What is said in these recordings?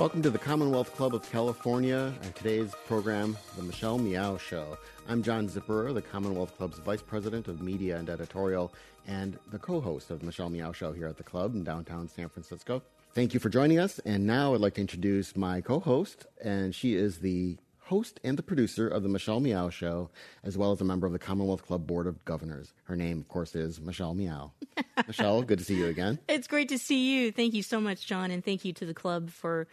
Welcome to the Commonwealth Club of California and today's program, The Michelle Meow Show. I'm John Zipperer, the Commonwealth Club's Vice President of Media and Editorial and the co host of Michelle Meow Show here at the club in downtown San Francisco. Thank you for joining us. And now I'd like to introduce my co host, and she is the host and the producer of the Michelle Meow Show, as well as a member of the Commonwealth Club Board of Governors. Her name, of course, is Michelle Meow. Michelle, good to see you again. It's great to see you. Thank you so much, John, and thank you to the club for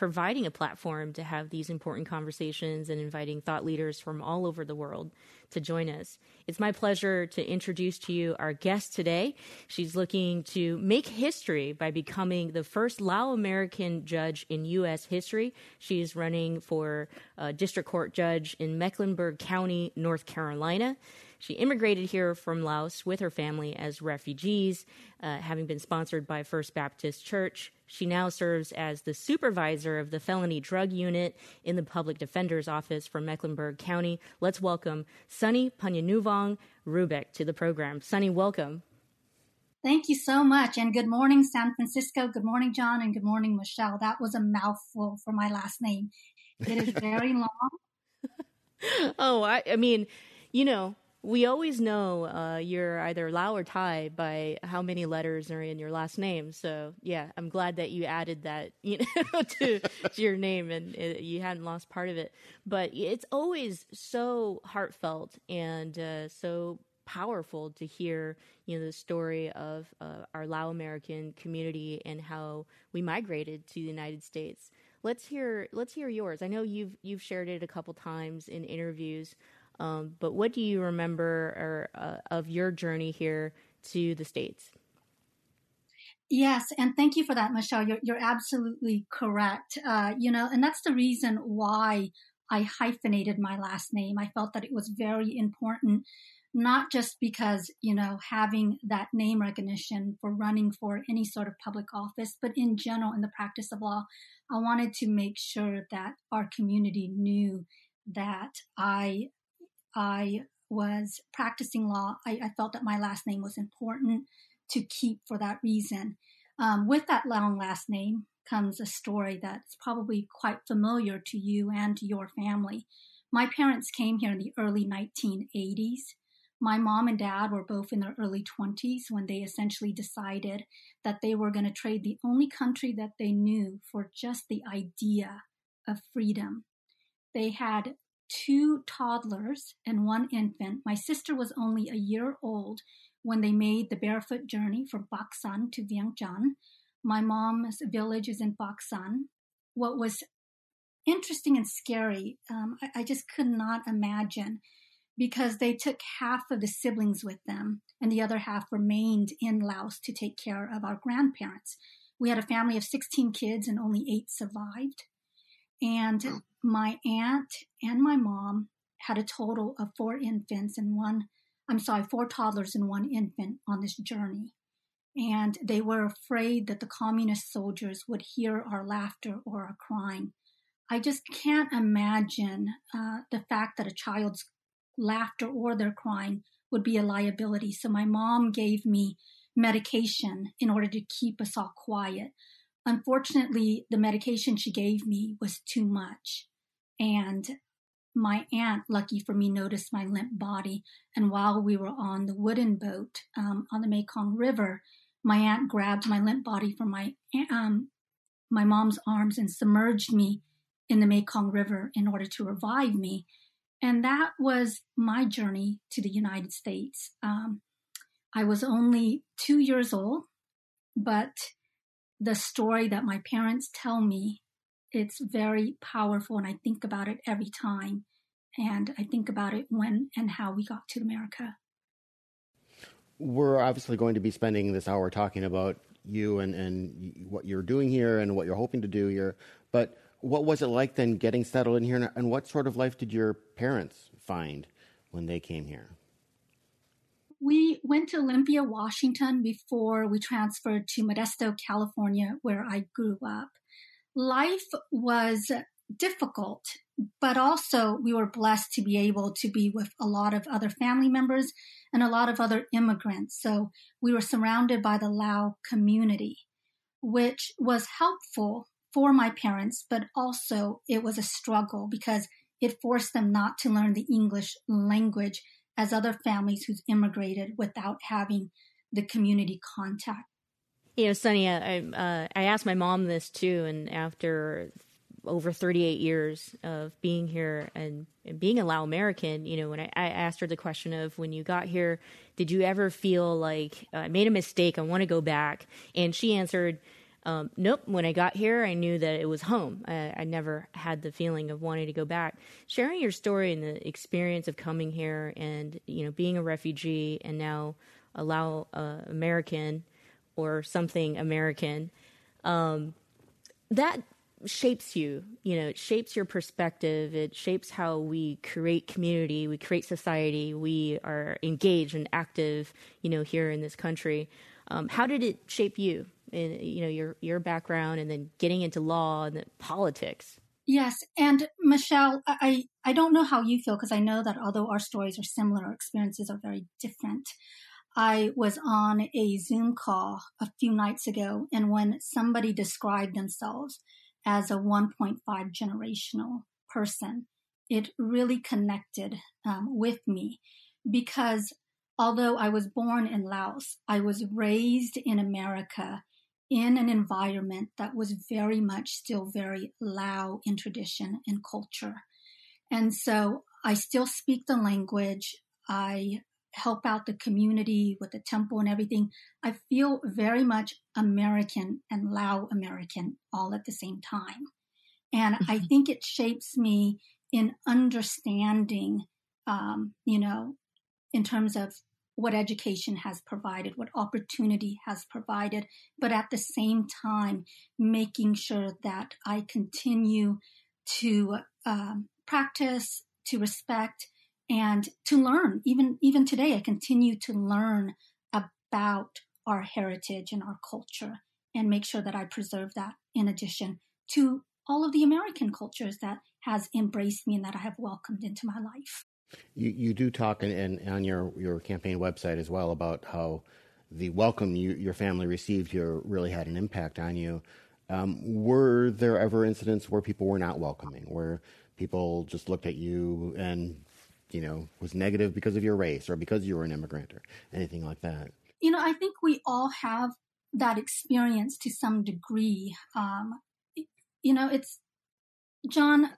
providing a platform to have these important conversations and inviting thought leaders from all over the world to join us. It's my pleasure to introduce to you our guest today. She's looking to make history by becoming the first Lao American judge in U.S. history. She's running for a district court judge in Mecklenburg County, North Carolina. She immigrated here from Laos with her family as refugees, uh, having been sponsored by First Baptist Church. She now serves as the supervisor of the felony drug unit in the public defender's office for Mecklenburg County. Let's welcome Sunny Panyanouvong Roubeck to the program. Sunny, welcome. Thank you so much. And good morning, San Francisco. Good morning, John. And good morning, Michelle. That was a mouthful for my last name. It is very long. oh, I, I mean, you know, we always know uh, you're either Lao or Thai by how many letters are in your last name. So yeah, I'm glad that you added that you know to, to your name and it, you hadn't lost part of it. But it's always so heartfelt and uh, so powerful to hear you know the story of uh, our Lao American community and how we migrated to the United States. Let's hear let's hear yours. I know you've you've shared it a couple times in interviews. Um, but what do you remember or, uh, of your journey here to the States? Yes, and thank you for that, Michelle. You're, you're absolutely correct. Uh, you know, and that's the reason why I hyphenated my last name. I felt that it was very important, not just because, you know, having that name recognition for running for any sort of public office, but in general, in the practice of law, I wanted to make sure that our community knew that I I was practicing law, I, I, felt that my last name was important to keep for that reason. Um, with that long last name comes a story that's probably quite familiar to you and to your family. My parents came here in the early 1980s. My mom and dad were both in their early 20s when they essentially decided that they were going to trade the only country that they knew for just the idea of freedom. They had two toddlers and one infant. My sister was only a year old when they made the barefoot journey from Baksan to Vientiane. My mom's village is in Baksan. What was interesting and scary, um, I, I just could not imagine because they took half of the siblings with them and the other half remained in Laos to take care of our grandparents. We had a family of 16 kids and only eight survived. And my aunt and my mom had a total of four infants and one, I'm sorry, four toddlers and one infant on this journey. And they were afraid that the communist soldiers would hear our laughter or our crying. I just can't imagine uh, the fact that a child's laughter or their crying would be a liability. So my mom gave me medication in order to keep us all quiet. Unfortunately, the medication she gave me was too much. And my aunt, lucky for me, noticed my limp body. And while we were on the wooden boat um, on the Mekong River, my aunt grabbed my limp body from my um, my mom's arms and submerged me in the Mekong River in order to revive me. And that was my journey to the United States. Um, I was only two years old, but the story that my parents tell me it's very powerful and I think about it every time. And I think about it when and how we got to America. We're obviously going to be spending this hour talking about you and, and what you're doing here and what you're hoping to do here. But what was it like then getting settled in here? And what sort of life did your parents find when they came here? We went to Olympia, Washington before we transferred to Modesto, California, where I grew up life was difficult, but also we were blessed to be able to be with a lot of other family members and a lot of other immigrants. So we were surrounded by the Lao community, which was helpful for my parents, but also it was a struggle because it forced them not to learn the English language as other families who's immigrated without having the community contact. You know, Sunny, I uh, I asked my mom this too, and after over 38 years of being here and, and being a Lao American, you know, when I, I, asked her the question of when you got here, did you ever feel like uh, I made a mistake? I want to go back. And she answered, um, nope. When I got here, I knew that it was home. I, I, never had the feeling of wanting to go back. Sharing your story and the experience of coming here and, you know, being a refugee and now a Lao uh, American or something American, um, that shapes you you know it shapes your perspective. It shapes how we create community we create society we are engaged and active you know here in this country. Um, how did it shape you in you know your your background and then getting into law and politics? Yes and michelle i i don't know how you feel because i know that although our stories are similar our experiences are very different I was on a Zoom call a few nights ago, and when somebody described themselves as a 1.5 generational person, it really connected um, with me because although I was born in Laos, I was raised in America in an environment that was very much still very Lao in tradition and culture. And so I still speak the language. I help out the community with the temple and everything, I feel very much American and Lao American all at the same time. And mm-hmm. I think it shapes me in understanding, um, you know, in terms of what education has provided, what opportunity has provided, but at the same time, making sure that I continue to um, practice, to respect, and to learn. Even even today i continue to learn about our heritage and our culture and make sure that i preserve that in addition to all of the american cultures that has embraced me and that i have welcomed into my life. You, you do talk in, in, on your, your campaign website as well about how the welcome you, your family received here really had an impact on you. Um, were there ever incidents where people were not welcoming where people just looked at you and you know, was negative because of your race or because you were an immigrant or anything like that? You know, I think we all have that experience to some degree. Um, you know, it's John.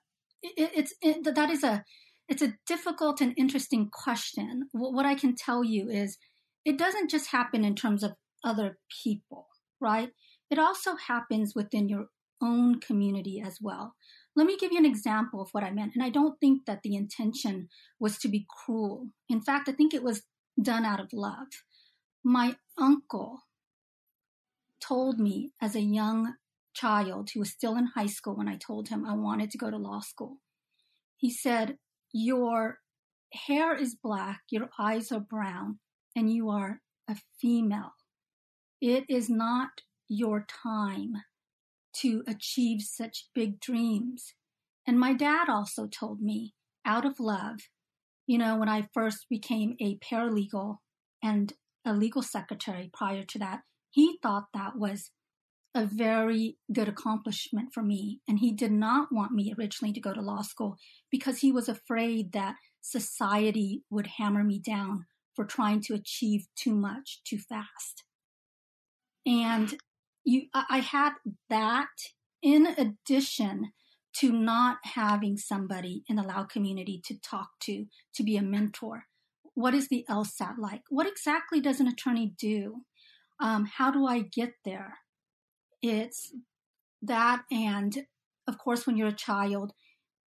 It, it's it, that is a it's a difficult and interesting question. What I can tell you is, it doesn't just happen in terms of other people, right? It also happens within your own community as well. Let me give you an example of what I meant. And I don't think that the intention was to be cruel. In fact, I think it was done out of love. My uncle told me as a young child who was still in high school when I told him I wanted to go to law school. He said, Your hair is black, your eyes are brown, and you are a female. It is not your time to achieve such big dreams. And my dad also told me, out of love, you know, when I first became a paralegal and a legal secretary prior to that, he thought that was a very good accomplishment for me. And he did not want me originally to go to law school because he was afraid that society would hammer me down for trying to achieve too much too fast. And you I had that in addition to not having somebody in the Lao community to talk to, to be a mentor. What is the LSAT like? What exactly does an attorney do? Um, how do I get there? It's that, and of course, when you're a child,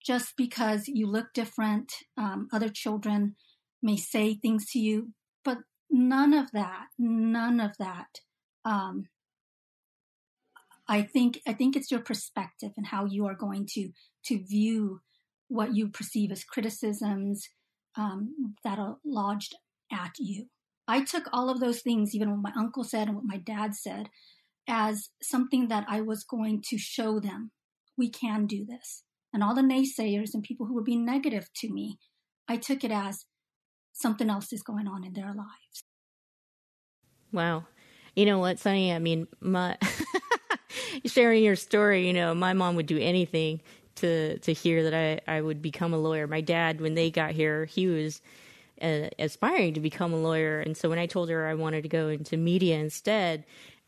just because you look different, um, other children may say things to you, but none of that, none of that um, I think I think it's your perspective and how you are going to to view what you perceive as criticisms um, that are lodged at you. I took all of those things, even what my uncle said and what my dad said, as something that I was going to show them we can do this. And all the naysayers and people who were being negative to me, I took it as something else is going on in their lives. Wow. You know what, Sunny? I mean, my sharing your story. You know, my mom would do anything to to hear that I I would become a lawyer. My dad, when they got here, he was uh, aspiring to become a lawyer, and so when I told her I wanted to go into media instead,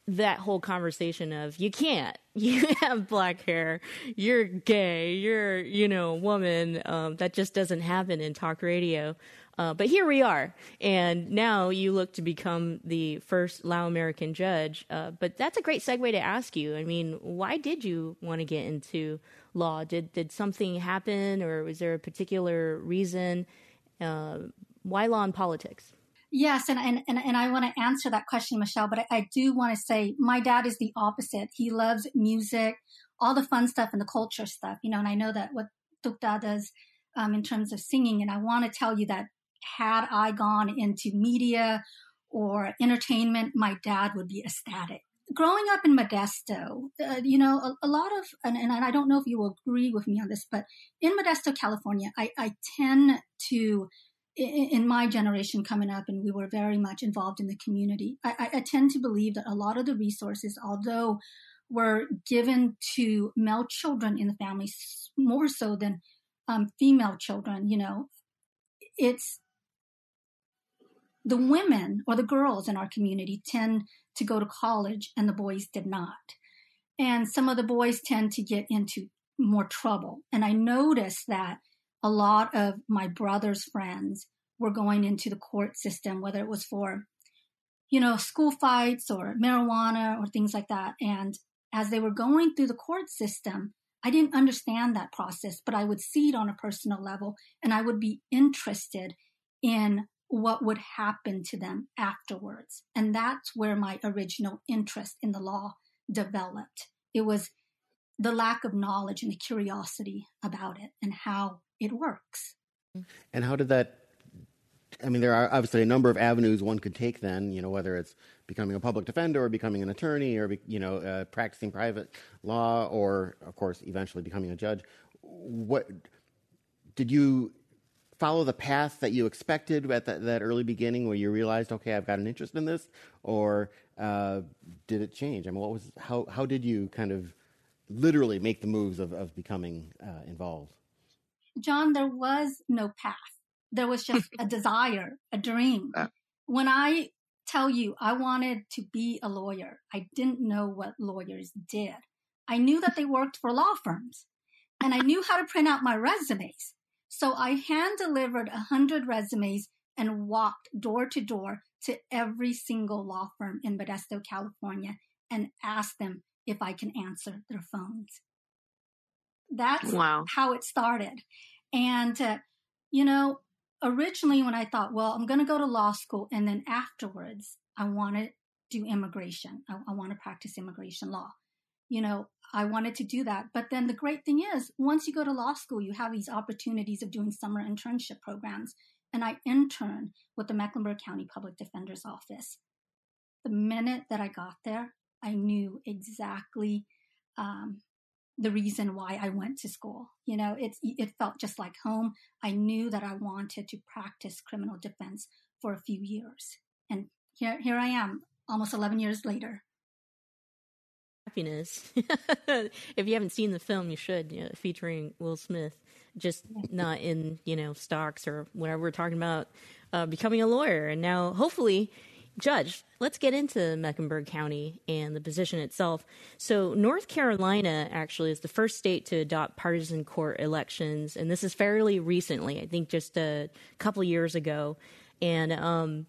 that whole conversation of you can't. You have black hair. You're gay. You're you know a woman. Um, that just doesn't happen in talk radio uh, but here we are. And now you look to become the first lao american judge. Uh, but that's a great segue to ask you. I mean why did you want to get into law? Did did something happen or was there a particular reason? Uh, why law and politics? Yes, and, and, and, and I want to answer that question, Michelle, but I, I do want to say my dad is the opposite. He loves music, all the fun stuff and the culture stuff, you know, and I know that what Tukta does um, in terms of singing. And I want to tell you that had I gone into media or entertainment, my dad would be ecstatic. Growing up in Modesto, uh, you know, a, a lot of, and, and, I don't know if you agree with me on this, but in Modesto, California, I, I tend to in my generation coming up, and we were very much involved in the community, I, I, tend to believe that a lot of the resources, although were given to male children in the family more so than um, female children, you know, it's the women or the girls in our community tend to go to college and the boys did not. And some of the boys tend to get into more trouble. And I noticed that a lot of my brother's friends were going into the court system, whether it was for, you know, school fights or marijuana or things like that. And as they were going through the court system, I didn't understand that process, but I would see it on a personal level and I would be interested in what would happen to them afterwards. And that's where my original interest in the law developed. It was the lack of knowledge and the curiosity about it and how it works. And how did that? I mean, there are obviously a number of avenues one could take. Then, you know, whether it's becoming a public defender or becoming an attorney or you know uh, practicing private law or, of course, eventually becoming a judge. What did you follow the path that you expected at that, that early beginning, where you realized, okay, I've got an interest in this, or uh, did it change? I mean, what was how how did you kind of literally make the moves of of becoming uh, involved? John, there was no path. There was just a desire, a dream. When I tell you I wanted to be a lawyer, I didn't know what lawyers did. I knew that they worked for law firms and I knew how to print out my resumes. So I hand delivered a hundred resumes and walked door to door to every single law firm in Modesto, California and asked them if I can answer their phones. That's wow. how it started. And, uh, you know, originally when I thought, well, I'm going to go to law school and then afterwards I want to do immigration. I, I want to practice immigration law. You know, I wanted to do that. But then the great thing is, once you go to law school, you have these opportunities of doing summer internship programs. And I interned with the Mecklenburg County Public Defender's Office. The minute that I got there, I knew exactly um, the reason why I went to school. You know, it it felt just like home. I knew that I wanted to practice criminal defense for a few years, and here here I am, almost eleven years later. Happiness. if you haven't seen the film, you should. You know, featuring Will Smith, just not in you know stocks or whatever we're talking about. Uh, becoming a lawyer, and now hopefully Judge, let's get into Mecklenburg County and the position itself. So, North Carolina actually is the first state to adopt partisan court elections, and this is fairly recently, I think just a couple years ago. And, um,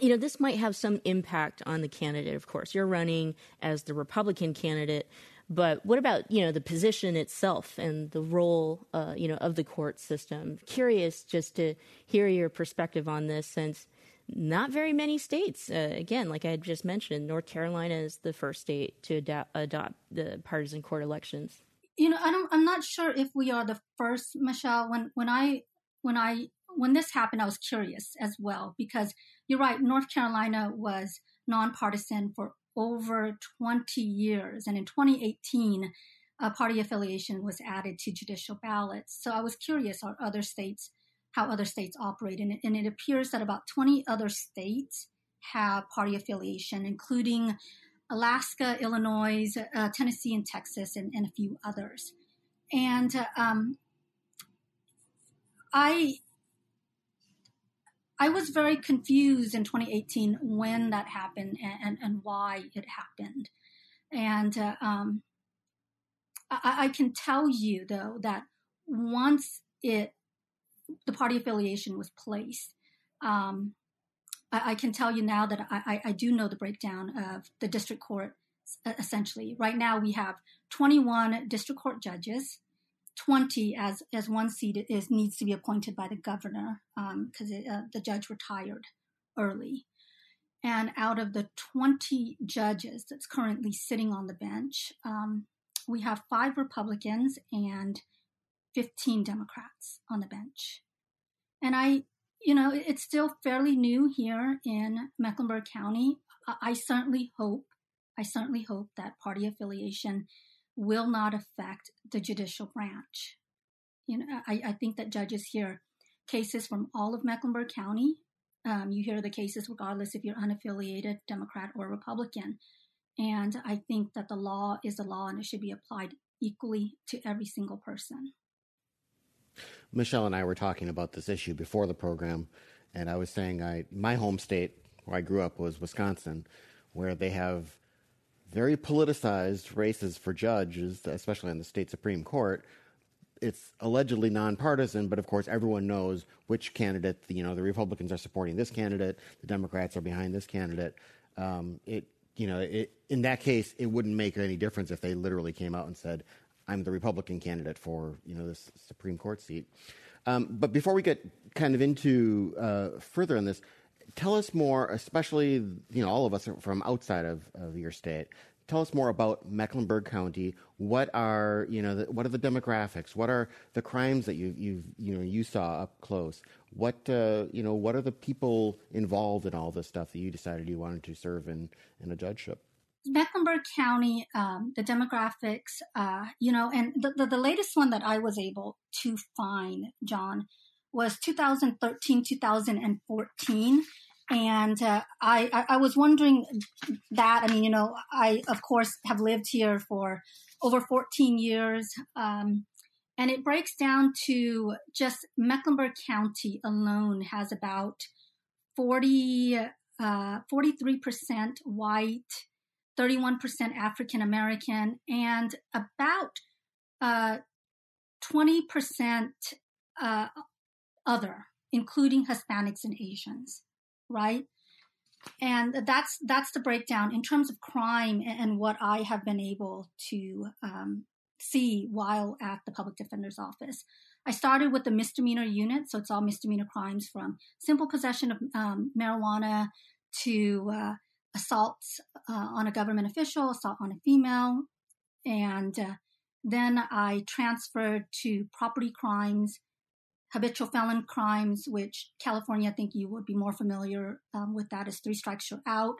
you know, this might have some impact on the candidate, of course. You're running as the Republican candidate, but what about, you know, the position itself and the role, uh, you know, of the court system? Curious just to hear your perspective on this since not very many states. Uh, again, like I just mentioned, North Carolina is the first state to adopt, adopt the partisan court elections. You know, I I'm not sure if we are the first, Michelle. When when I when I when this happened, I was curious as well because you're right. North Carolina was nonpartisan for over 20 years, and in 2018, a party affiliation was added to judicial ballots. So I was curious: are other states how other states operate. And it, and it appears that about 20 other states have party affiliation, including Alaska, Illinois, uh, Tennessee, and Texas, and, and, a few others. And um, I I was very confused in 2018 when that happened and, and, and why it happened. And uh, um, I, I, can tell you, though, that once it the party affiliation was placed, um, I, I, can tell you now that I, I, do know the breakdown of the district court. Essentially, right now we have 21 district court judges, 20 as as one seat is needs to be appointed by the governor because um, uh, the judge retired early. And out of the 20 judges that's currently sitting on the bench um, we have five republicans and 15 democrats on the bench. And i you know it's still fairly new here in mecklenburg county. I certainly hope i certainly hope that party affiliation will not affect the judicial branch. You know, I, I think that judges hear cases from all of Mecklenburg County. Um, you hear the cases regardless if you're unaffiliated, Democrat or Republican. And I think that the law is the law and it should be applied equally to every single person. Michelle and I were talking about this issue before the program, and I was saying I my home state where I grew up was Wisconsin, where they have very politicized races for judges, especially on the state Supreme Court. It's allegedly nonpartisan, but of course everyone knows which candidate. You know, the Republicans are supporting this candidate, the Democrats are behind this candidate. Um, it, you know, it, in that case, it wouldn't make any difference if they literally came out and said, "I'm the Republican candidate for you know this Supreme Court seat." Um, but before we get kind of into uh, further on this, tell us more, especially you know all of us from outside of, of your state. Tell us more about Mecklenburg County. What are you know the, what are the demographics? What are the crimes that you you you know you saw up close? What uh, you know what are the people involved in all this stuff that you decided you wanted to serve in in a judgeship? Mecklenburg County, um, the demographics, uh, you know, and the, the, the latest one that I was able to find, John, was 2013, 2014. And uh, I, I was wondering that. I mean, you know, I, of course, have lived here for over 14 years. Um, and it breaks down to just Mecklenburg County alone has about 40, uh, 43% white, 31% African American, and about uh, 20% uh, other, including Hispanics and Asians, right? And that's that's the breakdown in terms of crime and what I have been able to um, see while at the public defender's office. I started with the misdemeanor unit, so it's all misdemeanor crimes from simple possession of um, marijuana to uh, assaults uh, on a government official, assault on a female, and uh, then I transferred to property crimes habitual felon crimes, which California, I think you would be more familiar um, with that as three strikes you're out,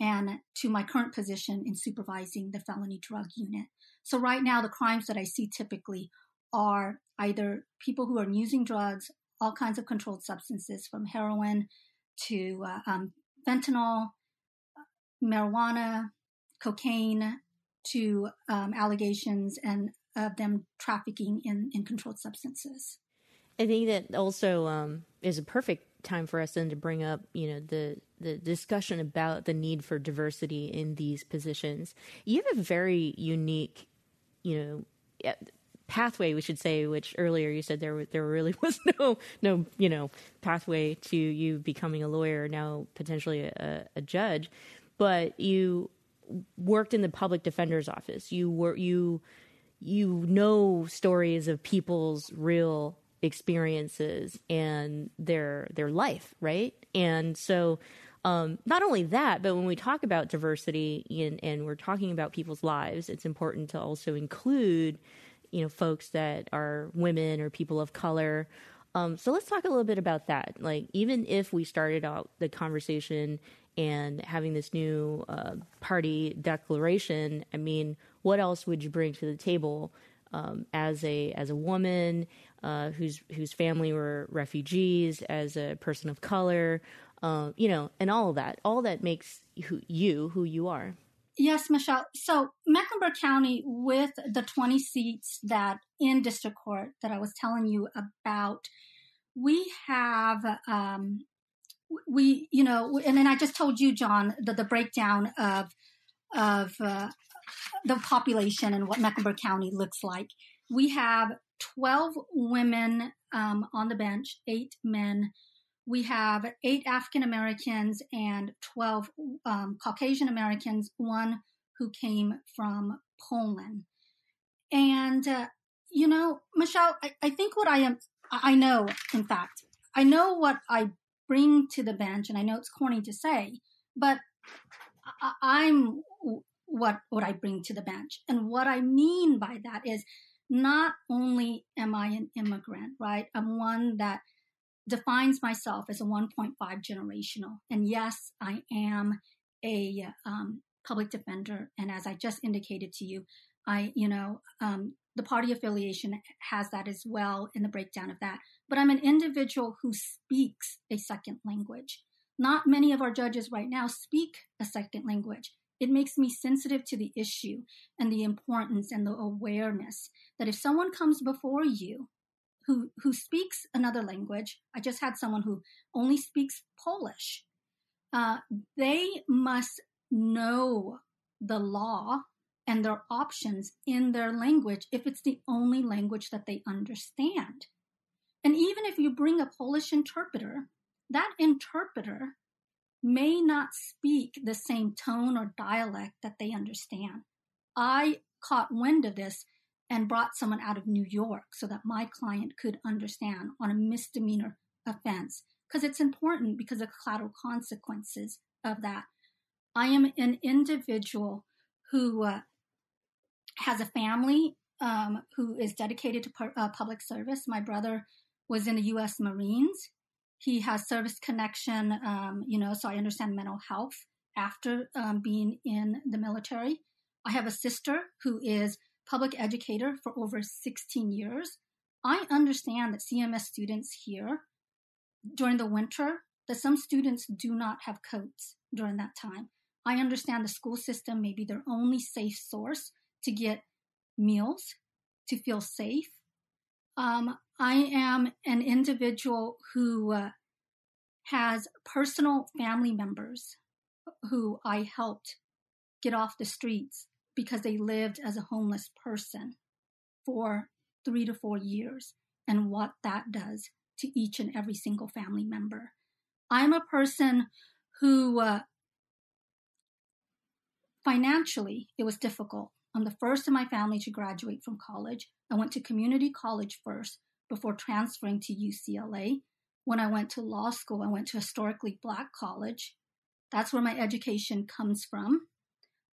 and to my current position in supervising the felony drug unit. So right now, the crimes that I see typically are either people who are using drugs, all kinds of controlled substances, from heroin to uh, um, fentanyl, marijuana, cocaine, to um, allegations and of them trafficking in, in controlled substances. I think that also um, is a perfect time for us then to bring up, you know, the the discussion about the need for diversity in these positions. You have a very unique, you know, pathway, we should say. Which earlier you said there there really was no no you know pathway to you becoming a lawyer, now potentially a, a judge, but you worked in the public defender's office. You were you you know stories of people's real experiences and their their life, right? And so um, not only that, but when we talk about diversity in, and we're talking about people's lives, it's important to also include, you know, folks that are women or people of color. Um, so let's talk a little bit about that. Like, even if we started out the conversation and having this new uh, party declaration, I mean, what else would you bring to the table um, as a as a woman uh, whose whose family were refugees, as a person of color, uh, you know, and all of that, all that makes who, you who you are. Yes, Michelle. So Mecklenburg County, with the 20 seats that in district court that I was telling you about, we have, um, we, you know, and then I just told you, John, the, the breakdown of, of uh, the population and what Mecklenburg County looks like. We have 12 women um, on the bench, eight men. We have eight African Americans and 12 um, Caucasian Americans, one who came from Poland. And, uh, you know, Michelle, I, I think what I am, I know, in fact, I know what I bring to the bench, and I know it's corny to say, but I, am what what I bring to the bench. And what I mean by that is not only am I an immigrant, right? I'm one that defines myself as a 1.5 generational. And yes, I am a um, public defender. And as I just indicated to you, I, you know, um, the party affiliation has that as well in the breakdown of that. But I'm an individual who speaks a second language. Not many of our judges right now speak a second language. It makes me sensitive to the issue and the importance and the awareness that if someone comes before you who, who speaks another language, I just had someone who only speaks Polish, uh, they must know the law and their options in their language if it's the only language that they understand. And even if you bring a Polish interpreter, that interpreter may not speak the same tone or dialect that they understand. I caught wind of this and brought someone out of New York so that my client could understand on a misdemeanor offense because it's important because of collateral consequences of that. I am an individual who uh, has a family um, who is dedicated to pu- uh, public service. My brother was in the U.S. Marines he has service connection, um, you know, so I understand mental health after um, being in the military. I have a sister who is public educator for over 16 years. I understand that CMS students here during the winter, that some students do not have coats during that time. I understand the school system may be their only safe source to get meals, to feel safe, um, I am an individual who uh, has personal family members who I helped get off the streets because they lived as a homeless person for three to four years and what that does to each and every single family member. I'm a person who uh, financially it was difficult. I'm the first in my family to graduate from college. I went to community college first before transferring to UCLA. When I went to law school, I went to historically black college. That's where my education comes from.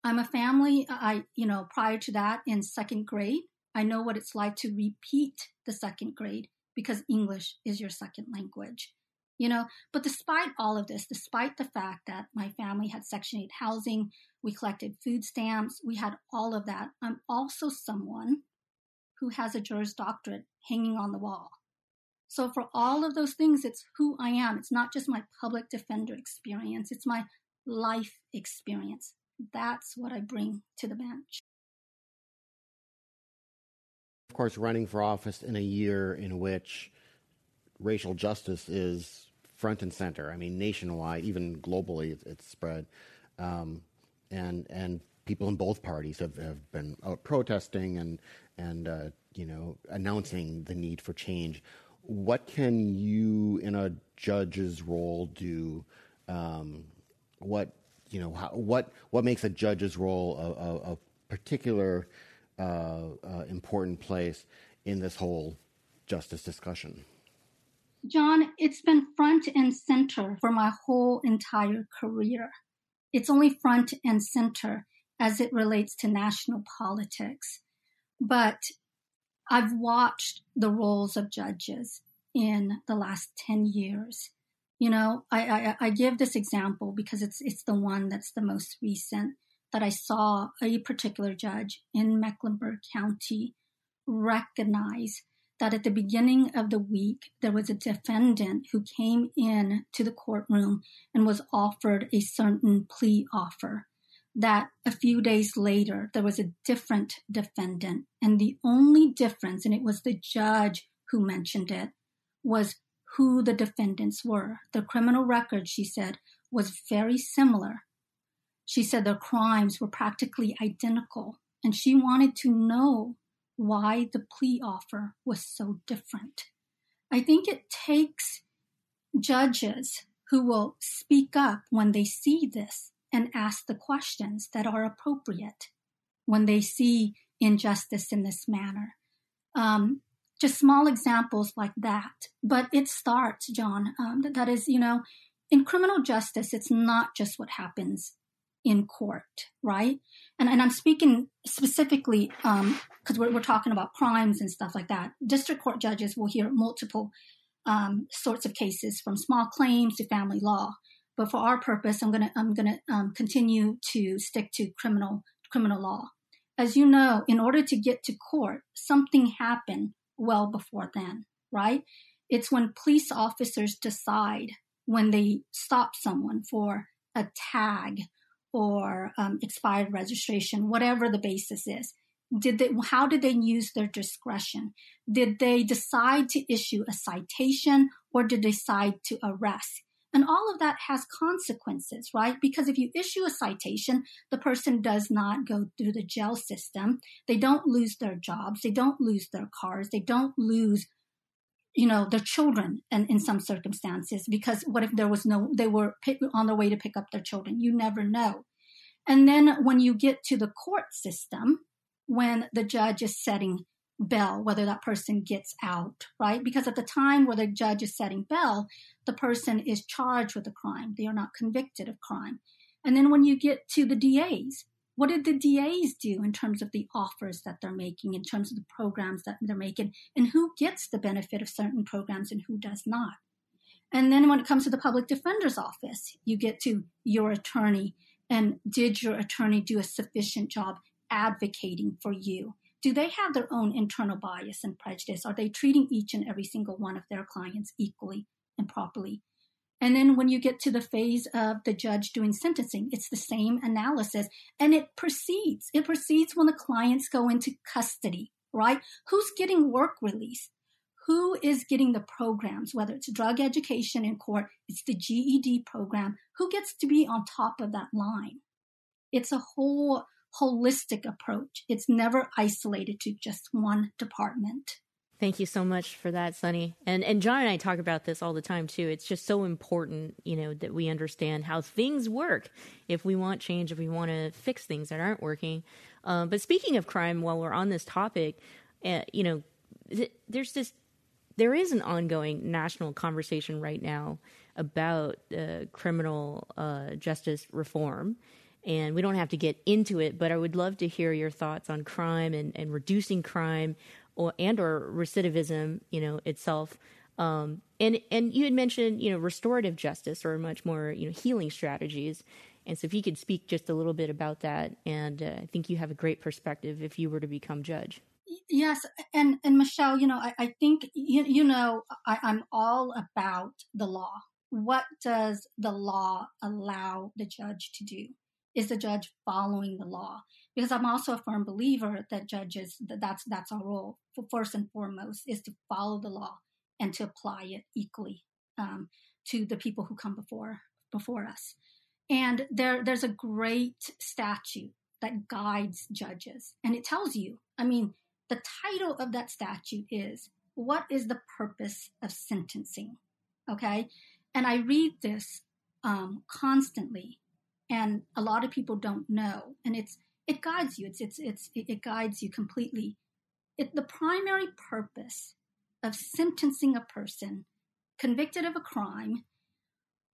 I'm a family, I, you know, prior to that in second grade, I know what it's like to repeat the second grade because English is your second language. You know, but despite all of this, despite the fact that my family had Section 8 housing, we collected food stamps, we had all of that, I'm also someone who has a Juris Doctorate hanging on the wall. So for all of those things, it's who I am. It's not just my public defender experience. It's my life experience. That's what I bring to the bench. Of course, running for office in a year in which racial justice is front and center. I mean, nationwide, even globally, it's, spread, um, and and people in both parties have, have been out protesting and and uh, you know announcing the need for change. What can you, in a judge's role, do? Um, what you know? How, what what makes a judge's role a, a, a particular uh, uh, important place in this whole justice discussion? John, it's been front and center for my whole entire career. It's only front and center as it relates to national politics. But I've watched the roles of judges in the last 10 years. You know, I, I, I give this example because it's, it's the one that's the most recent that I saw a particular judge in Mecklenburg County recognize that at the beginning of the week, there was a defendant who came in to the courtroom and was offered a certain plea offer that a few days later there was a different defendant. And the only difference, and it was the judge who mentioned it, was who the defendants were. The criminal record, she said, was very similar. She said their crimes were practically identical, and she wanted to know why the plea offer was so different. I think it takes judges who will speak up when they see this and ask the questions that are appropriate when they see injustice in this manner. Um, just small examples like that. But it starts, John. Um, that, that is, you know, in criminal justice, it's not just what happens in court, right? And, and I'm speaking specifically because um, we're, we're talking about crimes and stuff like that. District court judges will hear multiple um, sorts of cases, from small claims to family law. But for our purpose, I'm gonna I'm gonna um, continue to stick to criminal criminal law. As you know, in order to get to court, something happened well before then, right? It's when police officers decide when they stop someone for a tag or um, expired registration, whatever the basis is. Did they, how did they use their discretion? Did they decide to issue a citation or did they decide to arrest? And all of that has consequences, right? Because if you issue a citation, the person does not go through the jail system. They don't lose their jobs. They don't lose their cars. They don't lose, you know, their children and in some circumstances, because what if there was no, they were on their way to pick up their children? You never know. And then when you get to the court system, when the judge is setting bail, whether that person gets out, right? Because at the time where the judge is setting bail, the person is charged with a crime. They are not convicted of crime. And then when you get to the DAs, what did the DAs do in terms of the offers that they're making, in terms of the programs that they're making, and who gets the benefit of certain programs and who does not? And then when it comes to the public defender's office, you get to your attorney and did your attorney do a sufficient job advocating for you? Do they have their own internal bias and prejudice? Are they treating each and every single one of their clients equally and properly? And then when you get to the phase of the judge doing sentencing, it's the same analysis and it proceeds. It proceeds when the clients go into custody, right? Who's getting work release? Who is getting the programs, whether it's drug education in court, it's the GED program, who gets to be on top of that line? It's a whole holistic approach. It's never isolated to just one department. Thank you so much for that, Sunny. And and John and I talk about this all the time too. It's just so important, you know, that we understand how things work if we want change, if we want to fix things that aren't working. Um, but speaking of crime, while we're on this topic, uh, you know, th- there's this, there is an ongoing national conversation right now about uh, criminal uh, justice reform and we don't have to get into it, but I would love to hear your thoughts on crime and, and reducing crime or and or recidivism, you know, itself. Um, and and you had mentioned, you know, restorative justice or much more, you know, healing strategies. And so, if you could speak just a little bit about that, and uh, I think you have a great perspective if you were to become judge. Yes, and and Michelle, you know, I, I think you, you know I, I'm all about the law. What does the law allow the judge to do? Is the judge following the law? Because I'm also a firm believer that judges that that's that's our role. First and foremost is to follow the law and to apply it equally um, to the people who come before before us. And there there's a great statute that guides judges, and it tells you. I mean, the title of that statute is "What is the purpose of sentencing?" Okay, and I read this um, constantly and a lot of people don't know. And it's it guides you. It's it's it's it guides you completely. It, the primary purpose of sentencing a person convicted of a crime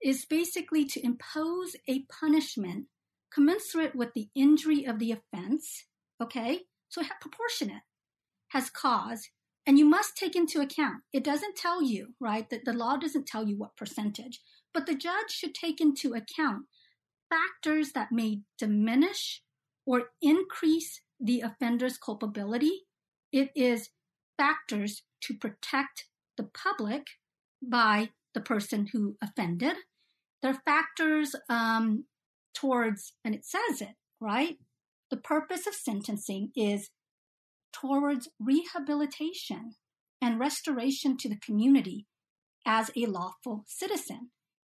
is basically to impose a punishment commensurate with the injury of the offense okay? So proportionate has caused and you must take into account. It doesn't tell you right? That the law doesn't tell you what percentage but the judge should take into account factors that may diminish or increase the offender's culpability. It is factors to protect the public by the person who offended. There are factors um, towards, and it says it, right? The purpose of sentencing is towards rehabilitation and restoration to the community as a lawful citizen.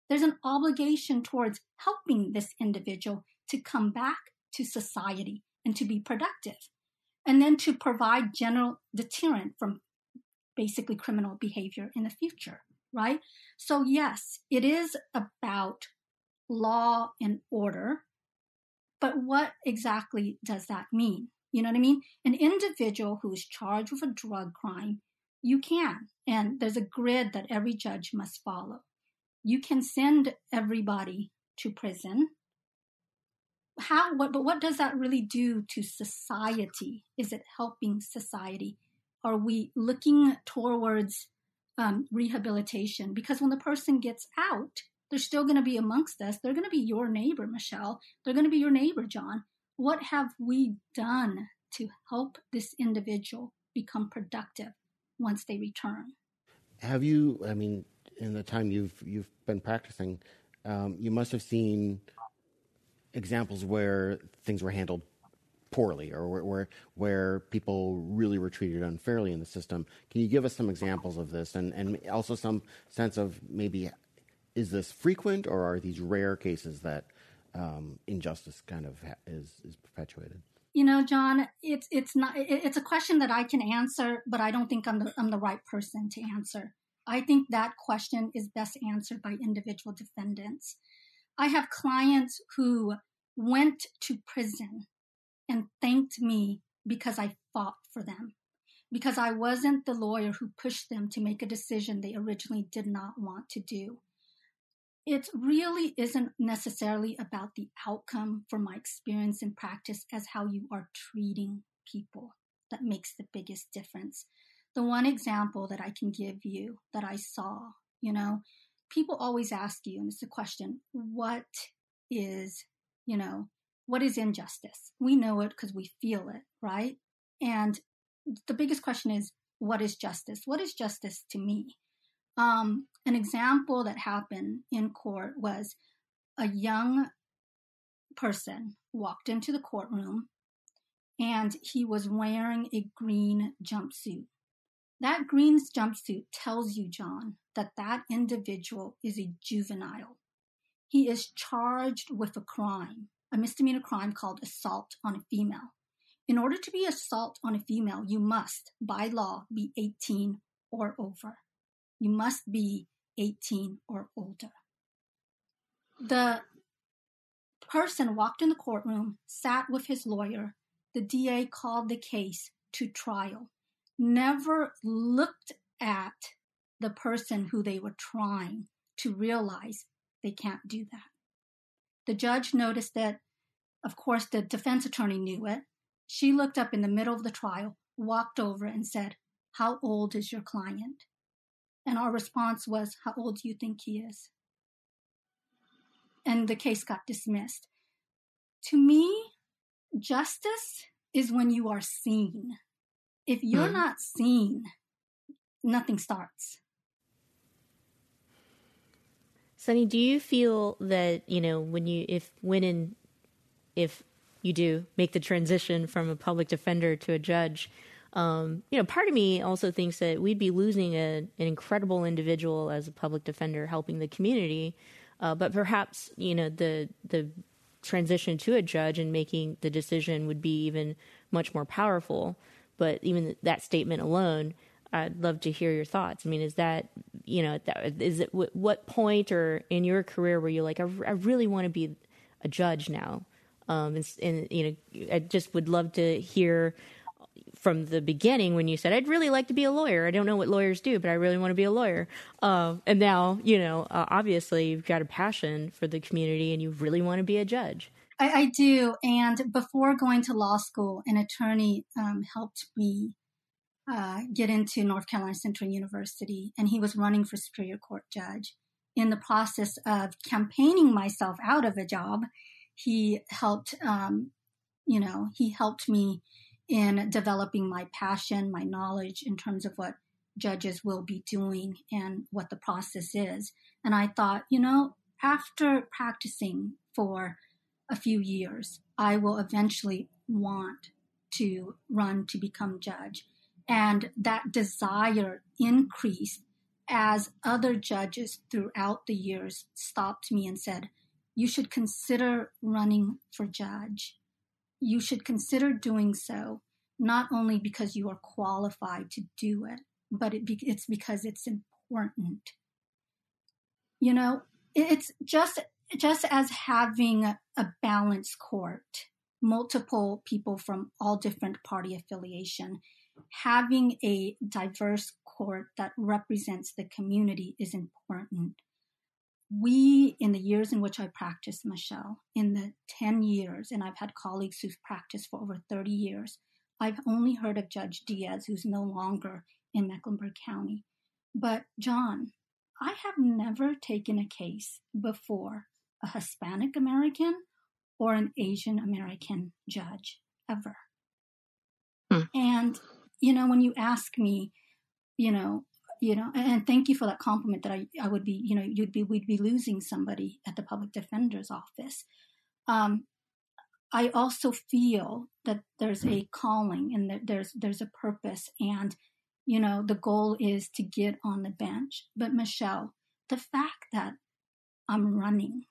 There's an obligation towards helping this individual to come back to society and to be productive, and then to provide general deterrent from basically criminal behavior in the future, right? So, yes, it is about law and order, but what exactly does that mean? You know what I mean? An individual who is charged with a drug crime, you can, and there's a grid that every judge must follow. You can send everybody to prison. How what but what does that really do to society? Is it helping society? Are we looking towards um, rehabilitation? Because when the person gets out they're still going to be amongst us. They're going to be your neighbor michelle. They're going to be your neighbor john. What have we done to help this individual become productive once they return? Have you i mean in the time you've you've been practicing um, you must have seen examples where things were handled poorly or where, where, where people really were treated unfairly in the system. Can you give us some examples of this and, and also some sense of maybe is this frequent or are these rare cases that um, injustice kind of ha- is, is perpetuated? You know, John, it's it's not it's a question that I can answer, but I don't think I'm the I'm the right person to answer. I think that question is best answered by individual defendants. I have clients who went to prison and thanked me because I fought for them, because I wasn't the lawyer who pushed them to make a decision they originally did not want to do. It really isn't necessarily about the outcome from my experience and practice as how you are treating people that makes the biggest difference. The one example that I can give you that I saw, you know, people always ask you, and it's a question, what is, you know, what is injustice? We know it because we feel it, right? And the biggest question is, what is justice? What is justice to me? Um, an example that happened in court was a young person walked into the courtroom and he was wearing a green jumpsuit. That green jumpsuit tells you, John, that that individual is a juvenile. He is charged with a crime, a misdemeanor crime called assault on a female. In order to be assault on a female, you must, by law, be 18 or over. You must be 18 or older. The person walked in the courtroom, sat with his lawyer. The DA called the case to trial, never looked at the person who they were trying to realize they can't do that. The judge noticed that, of course, the defense attorney knew it. She looked up in the middle of the trial, walked over, and said, How old is your client? And our response was, How old do you think he is? And the case got dismissed. To me, justice is when you are seen. If you're mm-hmm. not seen, nothing starts. Sunny, do you feel that, you know, when you, if, when if you do make the transition from a public defender to a judge, um, you know, part of me also thinks that we'd be losing a, an incredible individual as a public defender helping the community. Uh, but perhaps, you know, the, the transition to a judge and making the decision would be even much more powerful. But even that statement alone I'd love to hear your thoughts. I mean, is that you know, that, is it what point or in your career where you're like, I, I really want to be a judge now? Um, and, and, you know, I just would love to hear from the beginning when you said, I'd really like to be a lawyer. I don't know what lawyers do, but I really want to be a lawyer. Uh, and now, you know, uh, obviously you've got a passion for the community and you really want to be a judge. I, I do. And before going to law school, an attorney um, helped me uh, get into North Carolina Central University, and he was running for Superior Court judge. In the process of campaigning myself out of a job, he helped, um, you know, he helped me in developing my passion, my knowledge in terms of what judges will be doing and what the process is. And I thought, you know, after practicing for a few years, I will eventually want to run to become judge. And that desire increased as other judges throughout the years stopped me and said, You should consider running for judge. You should consider doing so, not only because you are qualified to do it, but it be- it's because it's important. You know, it's just just as having a balanced court, multiple people from all different party affiliation, having a diverse court that represents the community is important. We, in the years in which I practiced, Michelle, in the 10 years, and I've had colleagues who've practiced for over 30 years, I've only heard of Judge Diaz, who's no longer in Mecklenburg County. But, John, I have never taken a case before a Hispanic American or an Asian American judge ever. Hmm. And, you know, when you ask me, you know, you know, and thank you for that compliment that I, I would be, you know, you'd be, we'd be losing somebody at the public defender's office. Um, I also feel that there's a calling and that there's, there's a purpose and, you know, the goal is to get on the bench. But Michelle, the fact that I'm running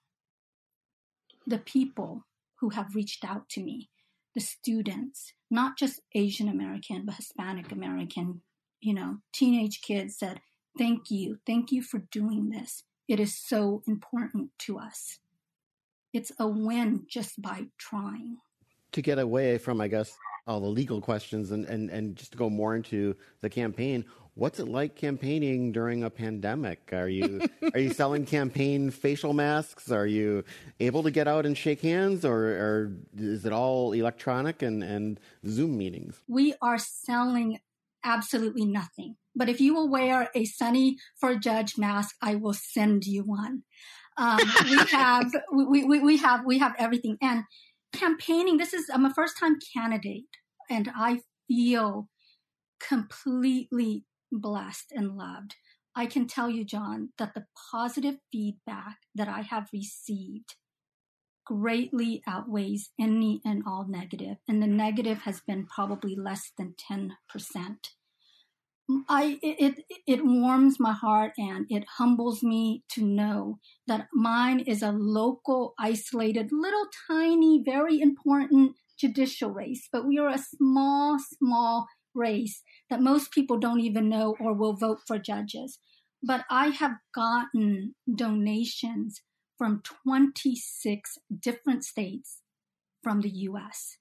the people who have reached out to me, the students, not just Asian American, but Hispanic American, you know, teenage kids said, Thank you. Thank you for doing this. It is so important to us. It's a win just by trying. To get away from, I guess, all the legal questions and, and, and just to go more into the campaign, What's it like campaigning during a pandemic? Are you are you selling campaign facial masks? Are you able to get out and shake hands, or, or is it all electronic and, and Zoom meetings? We are selling absolutely nothing. But if you will wear a Sunny for Judge mask, I will send you one. Um, we have we, we, we have we have everything and campaigning. This is I'm a first time candidate, and I feel completely blessed and loved. I can tell you, John, that the positive feedback that I have received greatly outweighs any and all negative, and the negative has been probably less than 10%. I, it, it warms my heart and it humbles me to know that mine is a local, isolated, little tiny, very important judicial race, but we are a small, small race that most people don't even know or will vote for judges. But I have gotten donations from 26 different states from the US.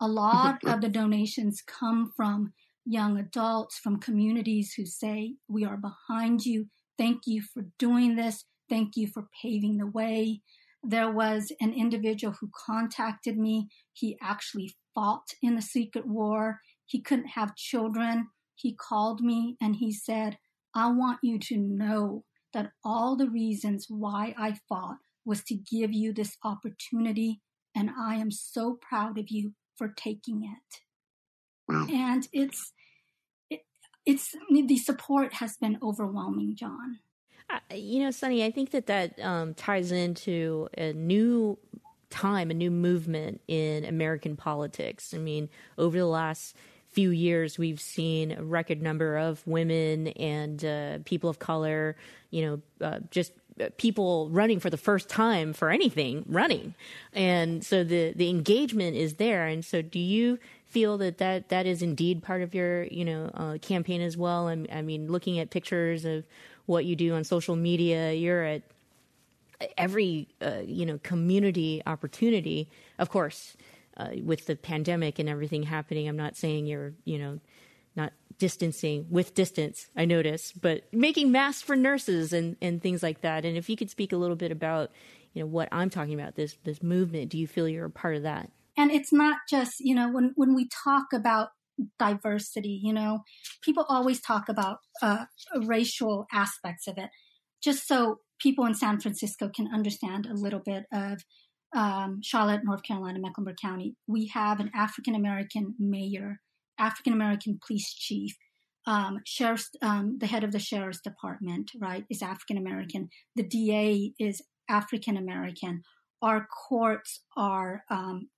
A lot of the donations come from young adults, from communities who say, We are behind you. Thank you for doing this. Thank you for paving the way. There was an individual who contacted me. He actually fought in the secret war. He couldn't have children. He called me and he said, I want you to know that all the reasons why I fought was to give you this opportunity. And I am so proud of you for taking it. Wow. And it's, it, it's, the support has been overwhelming, John. You know, Sunny, I think that that um, ties into a new time, a new movement in American politics. I mean, over the last few years, we've seen a record number of women and uh, people of color, you know, uh, just uh, people running for the first time for anything running. And so the, the engagement is there. And so do you feel that that, that is indeed part of your, you know, uh, campaign as well? I, I mean, looking at pictures of what you do on social media, you're at every, uh, you know, community opportunity. Of course, uh, with the pandemic and everything happening, I'm not saying you're, you know, not distancing with distance, I notice, but making masks for nurses and, and things like that. And if you could speak a little bit about, you know, what I'm talking about, this this movement, do you feel you're a part of that? And it's not just, you know, when, when we talk about diversity, you know, people always talk about uh, racial aspects of it, just so people in San Francisco can understand a little bit of um, Charlotte, North Carolina, Mecklenburg County, we have an African American mayor, African American police chief, um, sheriff's, um, the head of the sheriff's department, right, is African American. The DA is African American. our courts are, um,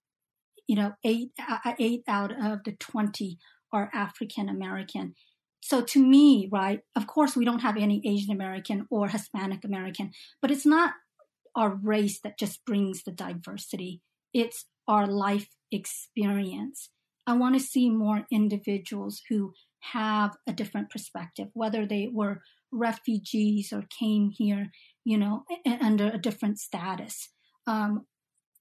you know, eight, uh, eight out of the 20 are African American. So to me, right, of course, we don't have any Asian American or Hispanic American, but it's not our race that just brings the diversity. It's our life experience. I want to see more individuals who have a different perspective, whether they were refugees or came here, you know, under a different status, um,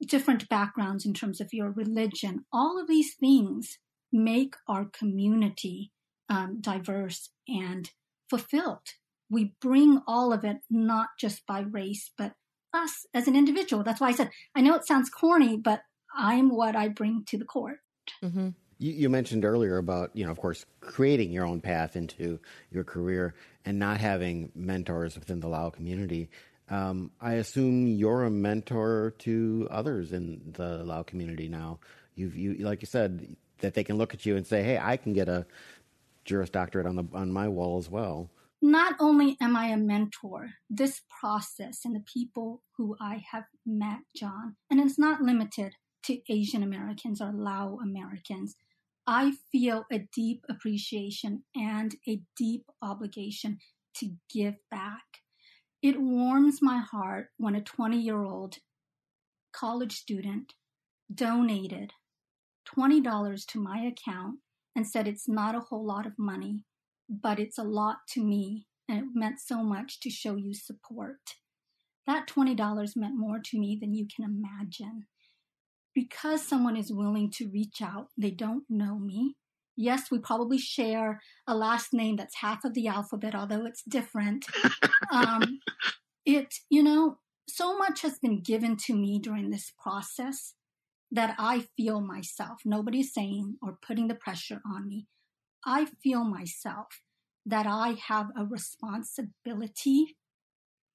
different backgrounds in terms of your religion. All of these things make our community um, diverse and fulfilled. We bring all of it, not just by race, but us as an individual. That's why I said, I know it sounds corny, but I'm what I bring to the court. Mm-hmm. You, you, mentioned earlier about, you know, of course, creating your own path into your career and not having mentors within the Lao community. Um, I assume you're a mentor to others in the Lao community now. You've, you, like you said, that they can look at you and say, "Hey, I can get a Juris Doctorate on the on my wall as well." Not only am I a mentor, this process and the people who I have met, John, and it's not limited to Asian Americans or Lao Americans. I feel a deep appreciation and a deep obligation to give back. It warms my heart when a 20 year old college student donated $20 to my account and said it's not a whole lot of money, but it's a lot to me and it meant so much to show you support. That $20 meant more to me than you can imagine. Because someone is willing to reach out, they don't know me. Yes, we probably share a last name that's half of the alphabet, although it's different. um, it, you know, so much has been given to me during this process that I feel myself. Nobody's saying or putting the pressure on me. I feel myself that I have a responsibility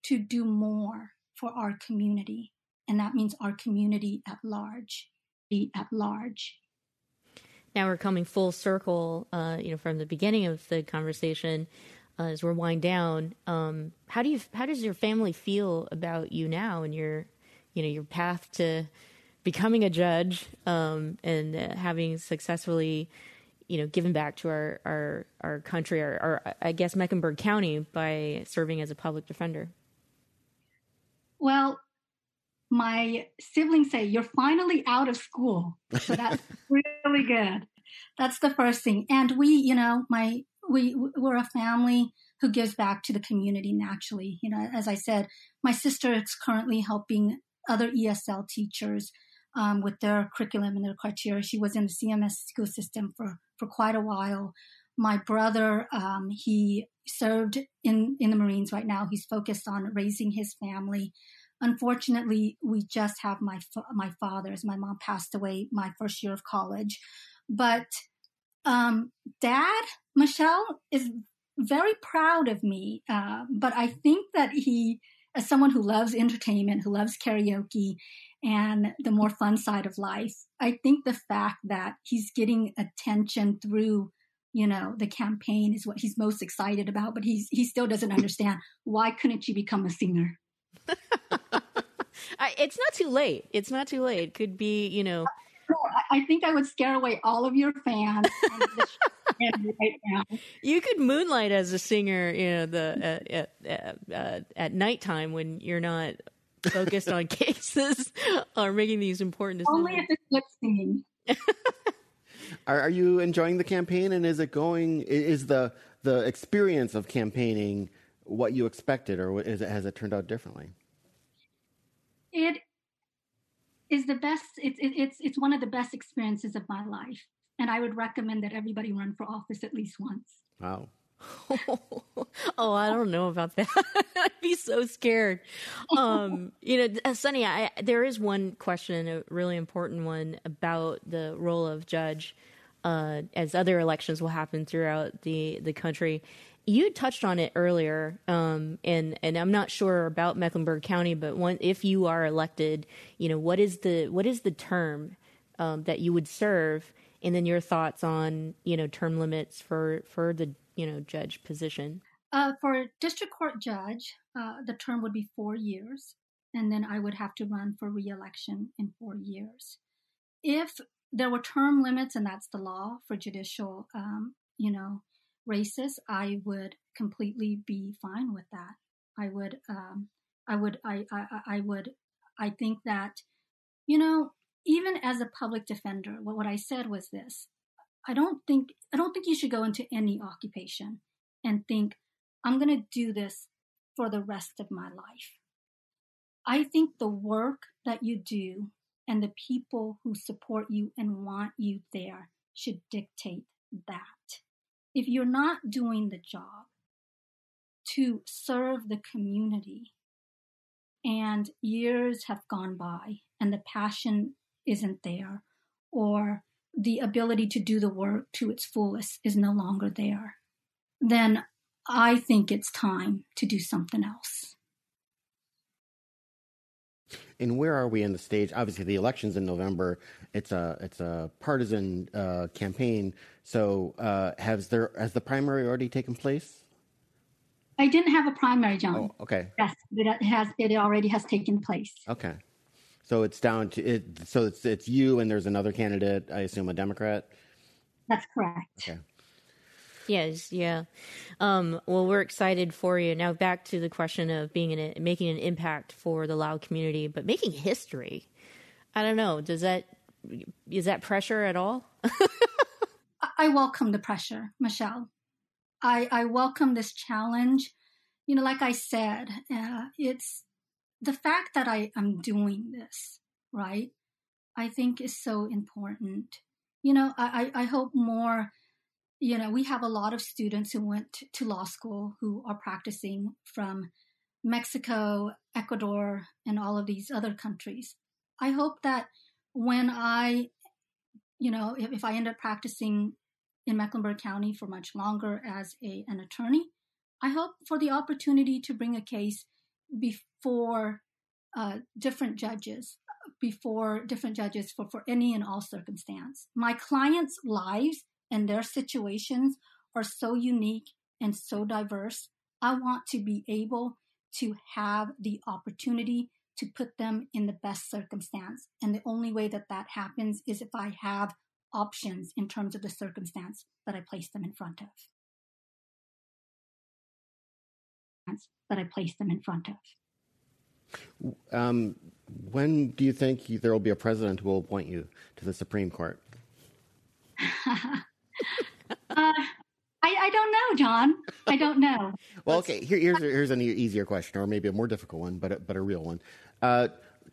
to do more for our community. And that means our community at large, be at large. Now we're coming full circle, uh, you know, from the beginning of the conversation uh, as we're wind down. Um, how do you, how does your family feel about you now and your, you know, your path to becoming a judge um, and uh, having successfully, you know, given back to our our our country, our, our I guess Mecklenburg County by serving as a public defender? Well, my siblings say you're finally out of school, so that's really good. That's the first thing, and we, you know, my we we're a family who gives back to the community naturally. You know, as I said, my sister is currently helping other ESL teachers um, with their curriculum and their criteria. She was in the CMS school system for, for quite a while. My brother, um, he served in, in the Marines right now. He's focused on raising his family. Unfortunately, we just have my, my father's. My mom passed away my first year of college. But um, dad, Michelle, is very proud of me. Uh, but I think that he, as someone who loves entertainment, who loves karaoke, and the more fun side of life. I think the fact that he's getting attention through, you know, the campaign is what he's most excited about, but he's he still doesn't understand why couldn't you become a singer? It's not too late. It's not too late. It could be, you know. I think I would scare away all of your fans. right you could moonlight as a singer, you know, the uh, at, at, uh, at nighttime when you're not focused on cases or making these important decisions. Only if it's lip singing. are, are you enjoying the campaign, and is it going? Is the the experience of campaigning what you expected, or is it, has it turned out differently? It is the best. It's it, it's it's one of the best experiences of my life, and I would recommend that everybody run for office at least once. Wow. oh, I don't know about that. I'd be so scared. Um, you know, uh, Sunny, I, there is one question, a really important one about the role of judge, uh, as other elections will happen throughout the the country. You touched on it earlier, um, and and I'm not sure about Mecklenburg County, but one, if you are elected, you know, what is the what is the term um, that you would serve, and then your thoughts on you know term limits for for the you know judge position? Uh, for district court judge, uh, the term would be four years, and then I would have to run for reelection in four years. If there were term limits, and that's the law for judicial, um, you know, races, I would completely be fine with that. I would, um, I would, I, I, I would, I think that, you know, even as a public defender, what, what I said was this: I don't think, I don't think you should go into any occupation and think I'm going to do this for the rest of my life. I think the work that you do and the people who support you and want you there should dictate that. If you're not doing the job to serve the community and years have gone by and the passion isn't there or the ability to do the work to its fullest is no longer there, then I think it's time to do something else. And where are we in the stage? Obviously, the election's in November. It's a it's a partisan uh, campaign. So, uh, has there has the primary already taken place? I didn't have a primary, John. Oh, okay. Yes, it has. It already has taken place. Okay. So it's down to it. So it's it's you and there's another candidate. I assume a Democrat. That's correct. Okay. Yes, yeah. Um, well, we're excited for you. Now back to the question of being in a, making an impact for the Lao community, but making history. I don't know. Does that is that pressure at all? I welcome the pressure, Michelle. I I welcome this challenge. You know, like I said, uh, it's the fact that I am doing this, right? I think is so important. You know, I, I hope more you know, we have a lot of students who went to law school who are practicing from Mexico, Ecuador, and all of these other countries. I hope that when I, you know, if, if I end up practicing in Mecklenburg County for much longer as a, an attorney, I hope for the opportunity to bring a case before uh, different judges, before different judges for, for any and all circumstance. My clients' lives and their situations are so unique and so diverse. I want to be able to have the opportunity to put them in the best circumstance. And the only way that that happens is if I have options in terms of the circumstance that I place them in front of. That I place them in front of. Um, when do you think there will be a president who will appoint you to the Supreme Court? Uh, I, I, don't know, John. I don't know. well, okay. Here, here's here's an easier question, or maybe a more difficult one, but a, but a real one. Uh,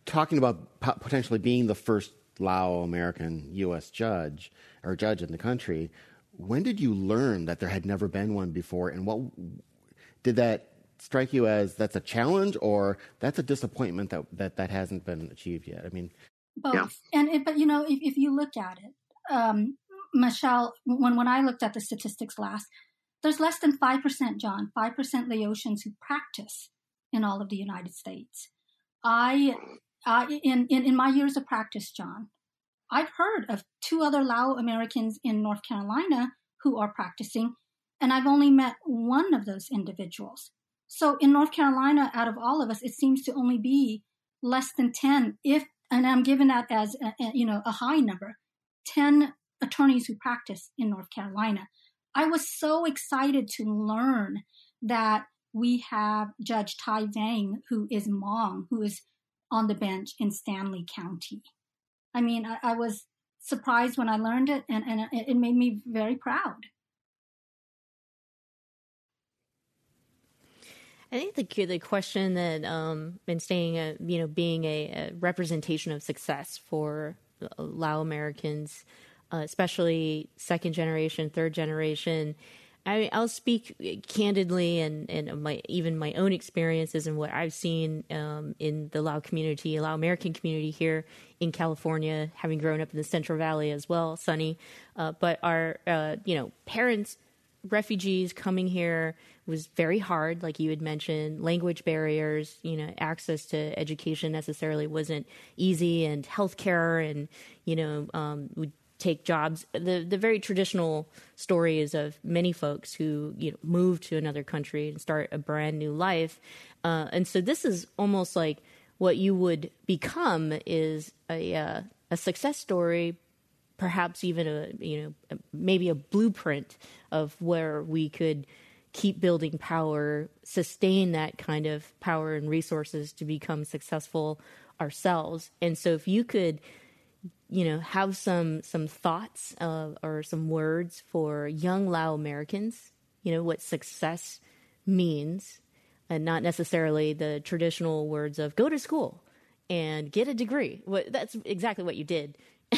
talking about potentially being the first Lao American U.S. judge or judge in the country. When did you learn that there had never been one before, and what did that strike you as? That's a challenge, or that's a disappointment that that, that hasn't been achieved yet? I mean, both. Yeah. And but you know, if, if you look at it, um, Michelle, when, when I looked at the statistics last, there's less than 5%, John, 5% Laotians who practice in all of the United States. I, I in, in, in my years of practice, John, I've heard of two other Lao Americans in North Carolina who are practicing, and I've only met one of those individuals. So in North Carolina, out of all of us, it seems to only be less than 10, if, and I'm giving that as, a, a, you know, a high number, 10 attorneys who practice in North Carolina. I was so excited to learn that we have Judge Tai Vang, who is Hmong, who is on the bench in Stanly County. I mean, I, I was surprised when I learned it, and, and it made me very proud. I think the the question that um, been staying, a, you know, being a, a representation of success for Lao Americans uh, especially second generation, third generation. I, will speak candidly and, and my even my own experiences and what I've seen um, in the Lao community, Lao American community here in California, having grown up in the Central Valley as well, Sunny. Uh, but our uh, you know parents, refugees coming here was very hard, like you had mentioned. Language barriers, you know, access to education necessarily wasn't easy, and healthcare, and you know, um, we take jobs. The the very traditional story is of many folks who you know move to another country and start a brand new life, uh, and so this is almost like what you would become is a uh, a success story, perhaps even a you know maybe a blueprint of where we could keep building power, sustain that kind of power and resources to become successful ourselves. And so, if you could, you know, have some some thoughts uh, or some words for young Lao Americans, you know, what success means, and not necessarily the traditional words of go to school and get a degree. What that's exactly what you did.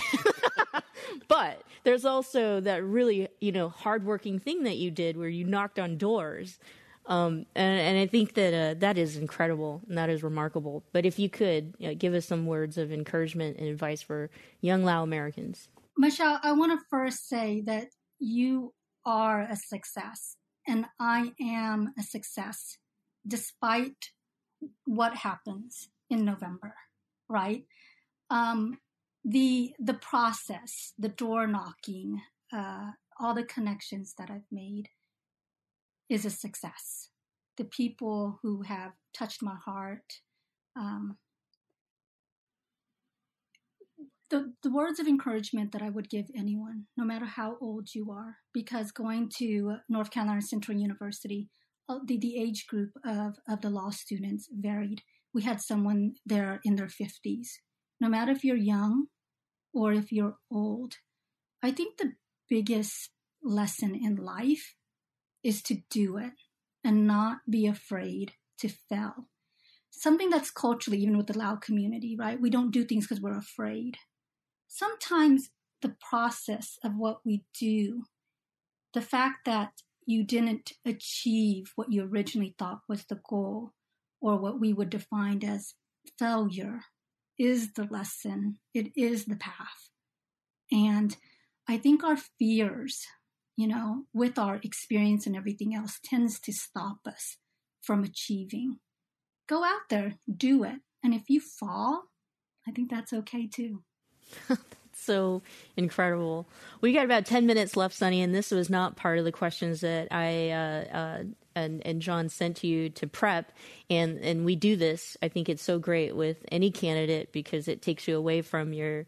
but there's also that really, you know, hardworking thing that you did where you knocked on doors. Um, and, and, I think that uh, that is incredible and that is remarkable. But if you could you know, give us some words of encouragement and advice for young Lao Americans. Michelle, I want to first say that you are a success and I am a success despite what happens in November, right? Um, the the process, the door knocking, uh, all the connections that I've made is a success. The people who have touched my heart, um, the, the words of encouragement that I would give anyone, no matter how old you are, because going to North Carolina Central University, uh, the, the age group of, of the law students varied. We had someone there in their 50s. No matter if you're young or if you're old. I think the biggest lesson in life is to do it and not be afraid to fail. Something that's culturally, even with the Lao community, right? We don't do things because we're afraid. Sometimes the process of what we do, the fact that you didn't achieve what you originally thought was the goal or what we would define as failure is the lesson, it is the path. And I think our fears, you know, with our experience and everything else, tends to stop us from achieving. Go out there, do it. And if you fall, I think that's okay too. so incredible. We got about 10 minutes left, Sunny, and this was not part of the questions that I uh, uh, and, and John sent you to prep. And, and we do this. I think it's so great with any candidate because it takes you away from your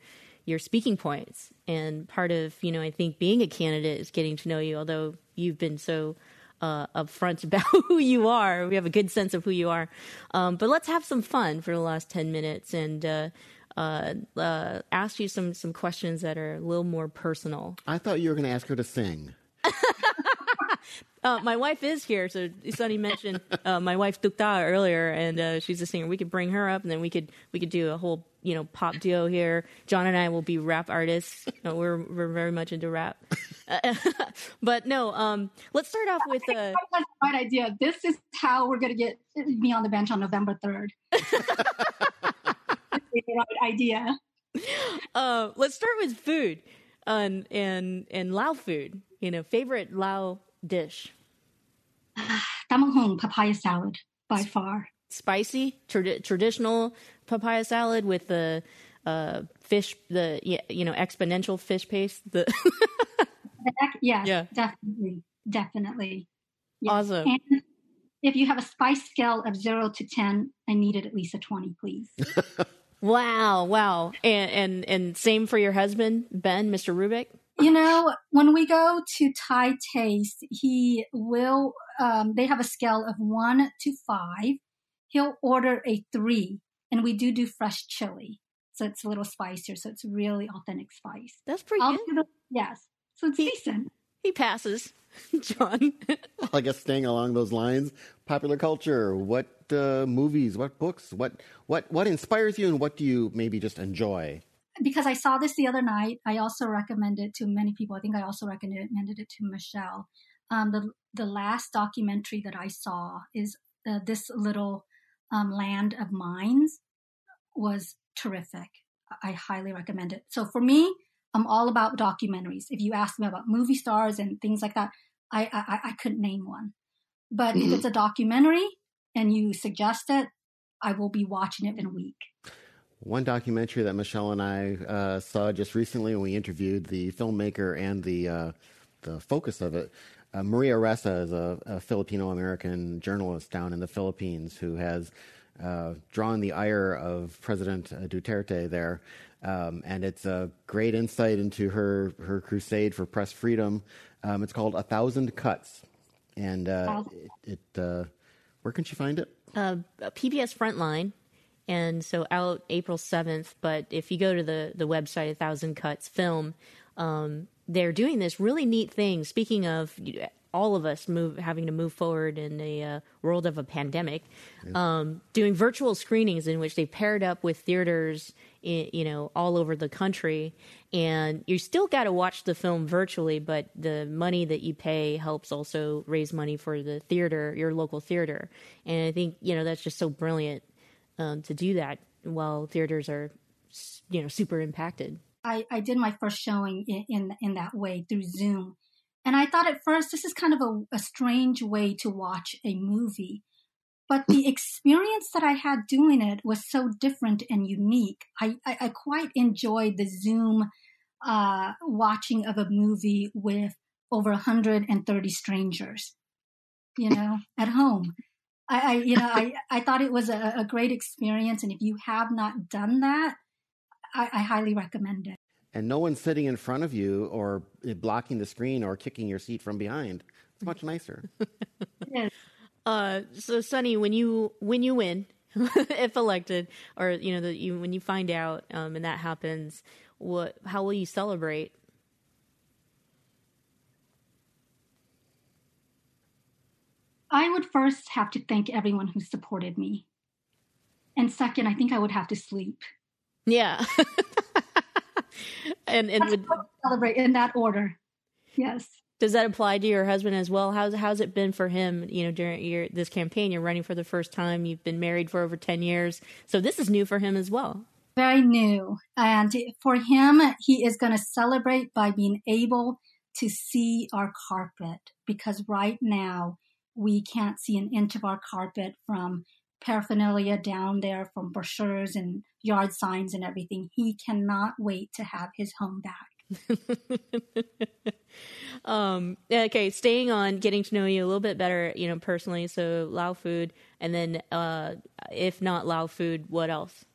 your speaking points. And part of, you know, I think being a candidate is getting to know you, although you've been so uh, upfront about who you are. We have a good sense of who you are. Um, but let's have some fun for the last 10 minutes and uh, uh, uh ask you some, some questions that are a little more personal. I thought you were going to ask her to sing. Uh, my wife is here, so Sunny mentioned uh, my wife Tukta earlier, and uh, she's a singer. We could bring her up, and then we could we could do a whole you know pop duo here. John and I will be rap artists. You know, we're we're very much into rap, but no. Um, let's start off with uh, the right idea. This is how we're going to get me on the bench on November third. right idea. Uh, let's start with food and and and Lao food. You know, favorite Lao dish. Tamahong papaya salad by far. Spicy trad- traditional papaya salad with the uh, fish, the you know exponential fish paste. The yes, yeah. definitely, definitely. Yes. Awesome. And if you have a spice scale of zero to ten, I needed at least a twenty, please. wow, wow, and and and same for your husband, Ben, Mr. Roubeck. You know, when we go to Thai Taste, he will, um, they have a scale of one to five. He'll order a three, and we do do fresh chili. So it's a little spicier. So it's really authentic spice. That's pretty I'll good. The, yes. So it's he, decent. He passes, John. well, I guess staying along those lines, popular culture. What uh, movies? What books? What what what inspires you, and what do you maybe just enjoy? Because I saw this the other night, I also recommend it to many people. I think I also recommended it to Michelle. Um, the the last documentary that I saw is uh, this little um, land of mines was terrific. I highly recommend it. So for me, I'm all about documentaries. If you ask me about movie stars and things like that, I I, I couldn't name one. But mm-hmm. if it's a documentary and you suggest it, I will be watching it in a week. One documentary that Michelle and I uh, saw just recently when we interviewed the filmmaker and the uh, the focus of it. Uh, Maria Ressa is a, a Filipino American journalist down in the Philippines who has uh, drawing the ire of President Duterte there. Um, and it's a great insight into her, her crusade for press freedom. Um, it's called A Thousand Cuts. And uh, it, it uh, where can she find it? Uh, PBS Frontline. And so out April 7th. But if you go to the, the website, A Thousand Cuts Film, um, they're doing this really neat thing. Speaking of all of us move having to move forward in a uh, world of a pandemic, um, doing virtual screenings in which they paired up with theaters, in, you know, all over the country, and you still got to watch the film virtually, but the money that you pay helps also raise money for the theater, your local theater, and I think you know that's just so brilliant um, to do that while theaters are, you know, super impacted. I, I did my first showing in, in, in that way through Zoom. And I thought at first this is kind of a, a strange way to watch a movie. But the experience that I had doing it was so different and unique. I, I, I quite enjoyed the Zoom uh, watching of a movie with over 130 strangers, you know, at home. I, I, you know, I, I thought it was a, a, great experience. And if you have not done that, I, I highly recommend it. And no one's sitting in front of you or blocking the screen or kicking your seat from behind. It's much nicer. yes. Uh, so Sunny, when you when you win, if elected, or you know, the, you, when you find out um, and that happens, what how will you celebrate? I would first have to thank everyone who supported me, and second, I think I would have to sleep. Yeah. and and would celebrate in that order. Yes. Does that apply to your husband as well? How's how's it been for him? You know, during your this campaign, you're running for the first time. You've been married for over ten years, so this is new for him as well. Very new, and for him, he is going to celebrate by being able to see our carpet because right now we can't see an inch of our carpet from paraphernalia down there from brochures and yard signs and everything. He cannot wait to have his home back. um, okay, staying on getting to know you a little bit better, you know, personally. So Lao food, and then uh, if not Lao food, what else?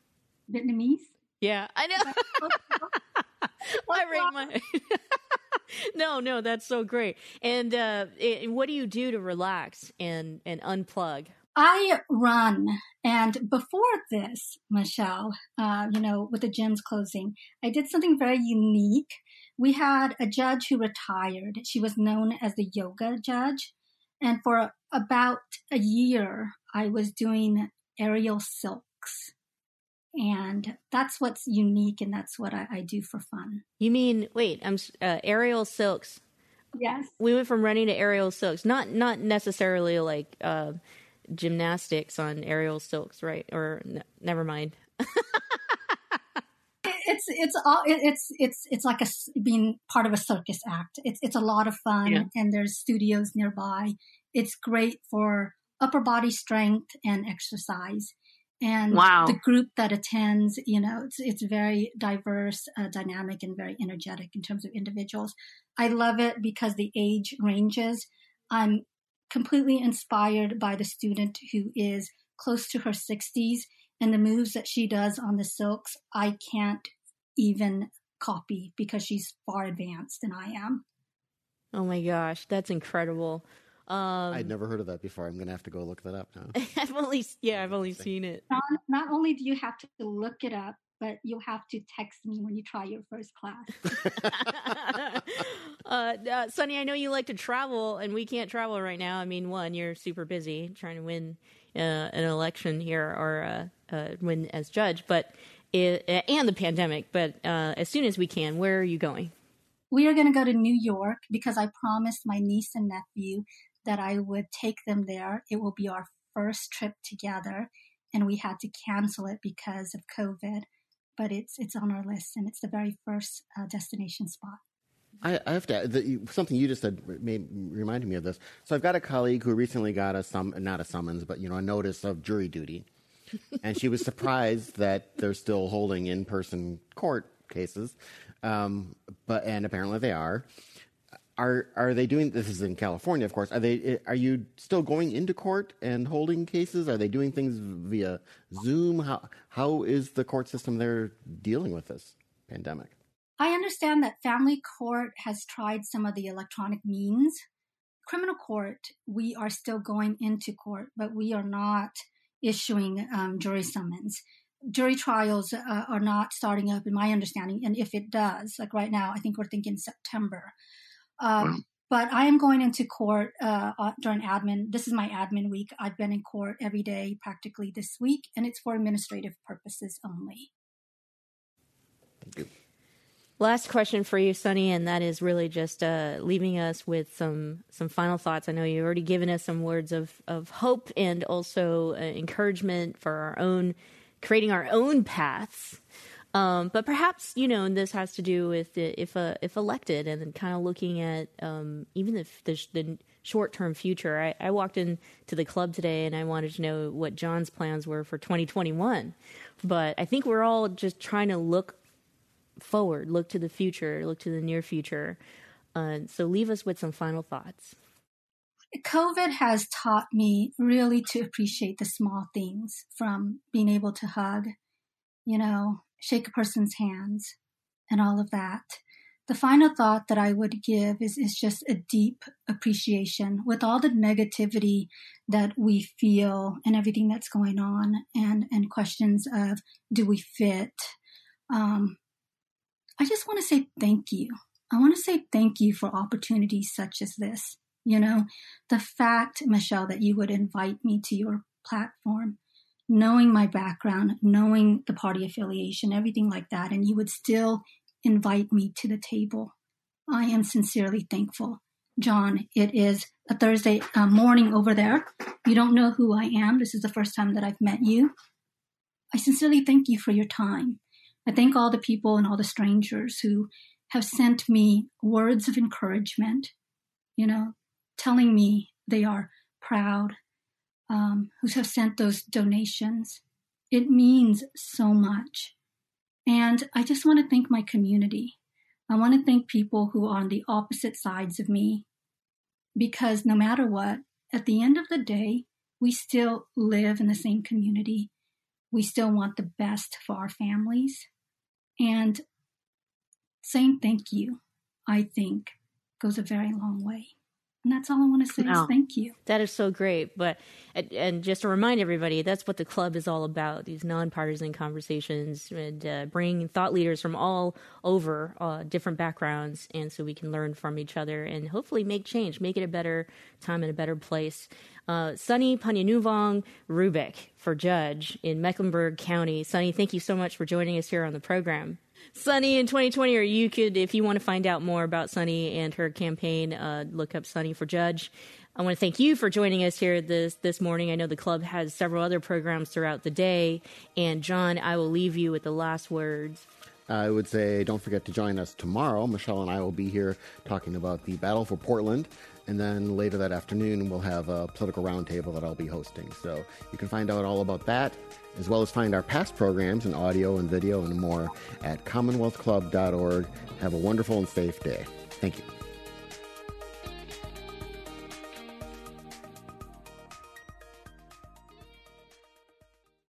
Vietnamese. Yeah, I know. I rate my. no, no, that's so great. And uh, it, what do you do to relax and and unplug? I run, and before this, Michelle, uh, you know, with the gyms closing, I did something very unique. We had a judge who retired. She was known as the yoga judge. And for about a year, I was doing aerial silks. And that's what's unique, and that's what I, I do for fun. You mean, wait, I'm uh, aerial silks. Yes. We went from running to aerial silks. Not not necessarily like uh, gymnastics on aerial silks, right? Or n- never mind. it's it's all it's it's it's like a being part of a circus act. It's it's a lot of fun, yeah. and there's studios nearby. It's great for upper body strength and exercise. And wow. the group that attends, you know, it's it's very diverse, uh, dynamic, and very energetic in terms of individuals. I love it because the age ranges. I'm completely inspired by the student who is close to her 60s and the moves that she does on the silks i can't even copy because she's far advanced than i am oh my gosh that's incredible um, I'd never heard of that before. I'm going to have to go look that up now. I've only, yeah, I've only seen it. Not, not only do you have to look it up, but you'll have to text me when you try your first class. uh, uh, Sunny, I know you like to travel, and we can't travel right now. I mean, one, you're super busy trying to win uh, an election here or uh, uh, win as judge, but it, and the pandemic. But uh, as soon as we can, where are you going? We are going to go to New York because I promised my niece and nephew that I would take them there. It will be our first trip together, and we had to cancel it because of COVID but it's it's on our list and it's the very first uh, destination spot. I, I have to the, something you just said made, reminded me of this. So I've got a colleague who recently got a sum not a summons, but you know a notice of jury duty, and she was surprised that they're still holding in person court cases, um, but and apparently they are. Are are they doing this? Is in California, of course. Are they? Are you still going into court and holding cases? Are they doing things via Zoom? How how is the court system there dealing with this pandemic? I understand that family court has tried some of the electronic means. Criminal court, we are still going into court, but we are not issuing um, jury summons jury trials uh, are not starting up, in my understanding. And if it does, like right now, I think we're thinking September. Um, wow. But I am going into court uh, uh, during admin. This is my admin week. I've been in court every day practically this week, and it's for administrative purposes only. Thank you. Last question for you, Sunny, and that is really just uh, leaving us with some some final thoughts. I know you've already given us some words of of hope and also uh, encouragement for our own creating our own paths. Um, but perhaps you know, this has to do with the, if uh, if elected, and then kind of looking at um, even if the, the short term future. I, I walked into the club today, and I wanted to know what John's plans were for 2021. But I think we're all just trying to look forward, look to the future, look to the near future. Uh, so leave us with some final thoughts. COVID has taught me really to appreciate the small things from being able to hug, you know, shake a person's hands and all of that. The final thought that I would give is, is just a deep appreciation with all the negativity that we feel and everything that's going on and, and questions of do we fit? Um, I just want to say thank you. I want to say thank you for opportunities such as this. You know, the fact, Michelle, that you would invite me to your platform, knowing my background, knowing the party affiliation, everything like that, and you would still invite me to the table. I am sincerely thankful. John, it is a Thursday uh, morning over there. You don't know who I am. This is the first time that I've met you. I sincerely thank you for your time. I thank all the people and all the strangers who have sent me words of encouragement, you know, telling me they are proud, um, who have sent those donations. It means so much. And I just want to thank my community. I want to thank people who are on the opposite sides of me because no matter what, at the end of the day, we still live in the same community. We still want the best for our families. And saying thank you, I think, goes a very long way. And that's all I want to say is thank you. That is so great. But and just to remind everybody, that's what the club is all about: these nonpartisan conversations and uh, bringing thought leaders from all over uh, different backgrounds, and so we can learn from each other and hopefully make change, make it a better time and a better place. Uh, Sunny Panyanouvong Roubeck for judge in Mecklenburg County. Sunny, thank you so much for joining us here on the program. Sunny in 2020, or you could, if you want to find out more about Sunny and her campaign, uh, look up Sunny for Judge. I want to thank you for joining us here this this morning. I know the club has several other programs throughout the day, and John, I will leave you with the last words. I would say don't forget to join us tomorrow. Michelle and I will be here talking about the battle for Portland. And then later that afternoon, we'll have a political roundtable that I'll be hosting. So you can find out all about that, as well as find our past programs in audio and video and more at commonwealthclub.org. Have a wonderful and safe day. Thank you.